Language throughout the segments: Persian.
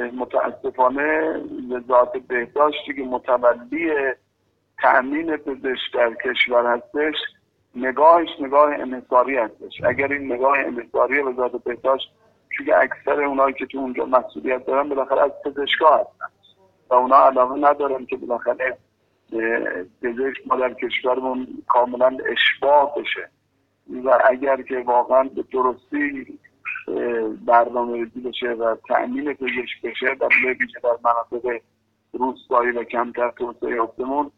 متاسفانه وزارت بهداشتی که متولی تأمین پزشک در کشور هستش نگاهش نگاه انحصاری هستش. اگر این نگاه انحصاری وزارت بهداشت چون اکثر اونایی که تو اونجا مسئولیت دارن بالاخره از پزشکا هستن. و اونا علاقه ندارن که بالاخره پزشک ما در کشورمون کاملا اشباه بشه. و اگر که واقعا به درستی برنامه ریزی بشه و تأمین پزشک بشه در ویژه در مناطق روستایی و کمتر توسعه یافتمون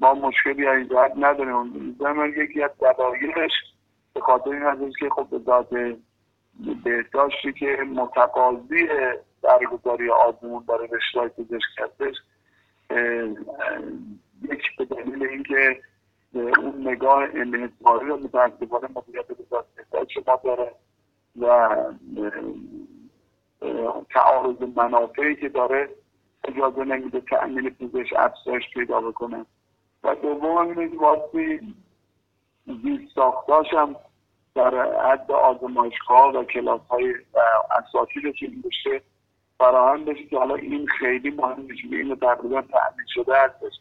ما مشکلی از این جهت نداریم. زمان یکی از دلایلش به خاطر این هستش که خب به ذات بهداشتی که متقاضی برگزاری آزمون برای رشته پزشک هستش یک به دلیل اینکه اون نگاه انحصاری رو متاسفانه مدیریت وزارت بهداشت ما داره. و تعارض منافعی که داره اجازه نمیده تأمین پزشک افزایش پیدا بکنه. و دوم اینه که واسه زیست ساختاش هم در حد آزمایشگاه و کلاس های و اساتید که بشه فراهم بشه که حالا این خیلی مهم نیست این تقریبا تأمین شده هستش.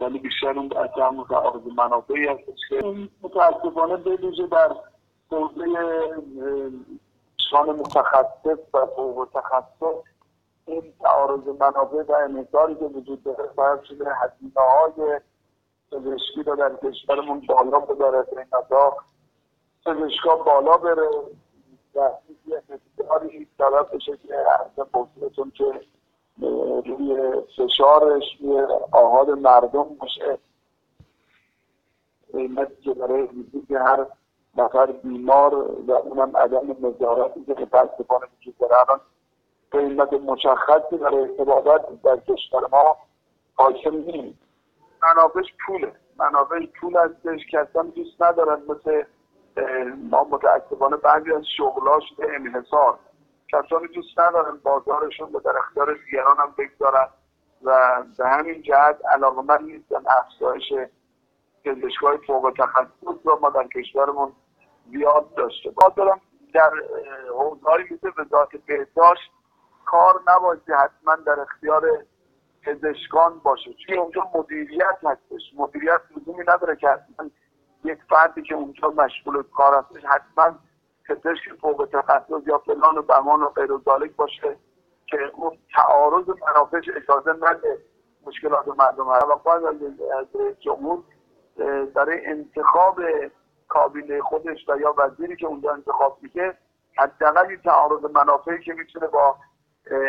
ولی بیشتر اون بحث هم تعارض منافعی هستش که متاسفانه بویژه در حوزه شان متخصص و فوق تخصص این تعارض منافع و انحصاری که وجود داره باید شده هزینه های پزشکی رو در کشورمون بالا به این پزشکا بالا بره. و یه مقداری سبب بشه که از بزرگتون که روی فشارش روی آهاد مردم باشه. قیمتی که برای هر نفر بیمار و اونم عدم نظارتی که متاسفانه وجود داره. الان قیمت مشخصی برای ارتباطات در کشور ما حاکم نیست. منابعش پوله. منابعش پول هستش که اصلا دوست ندارن مثل ما متاسفانه بعضی از شغلاش به انحصار. کسانی دوست ندارن بازارشون به در اختیار دیگران هم بگذارن و به همین جهت علاقه من نیستن افزایش پزشکای فوق تخصص رو ما در کشورمون زیاد داشته. با دارم در حوزهایی مثل وزارت بهداشت کار نباشه حتما در اختیار پزشکان باشه. چون اونجا مدیریت هستش. مدیریت لزومی نداره که حتما یک فردی که اونجا مشغول کار هستش حتما پزشک فوق تخصص یا فلان و بمان و غیر باشه که اون تعارض منافعش اجازه نده مشکلات مردم و از جمهور برای انتخاب کابینه خودش و یا وزیری که اونجا انتخاب میشه حداقل این تعارض منافعی که می‌تونه با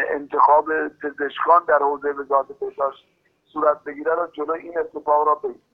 انتخاب پزشکان در حوزه وزارت بهداشت صورت بگیره رو جلوی این اتفاق را بگیره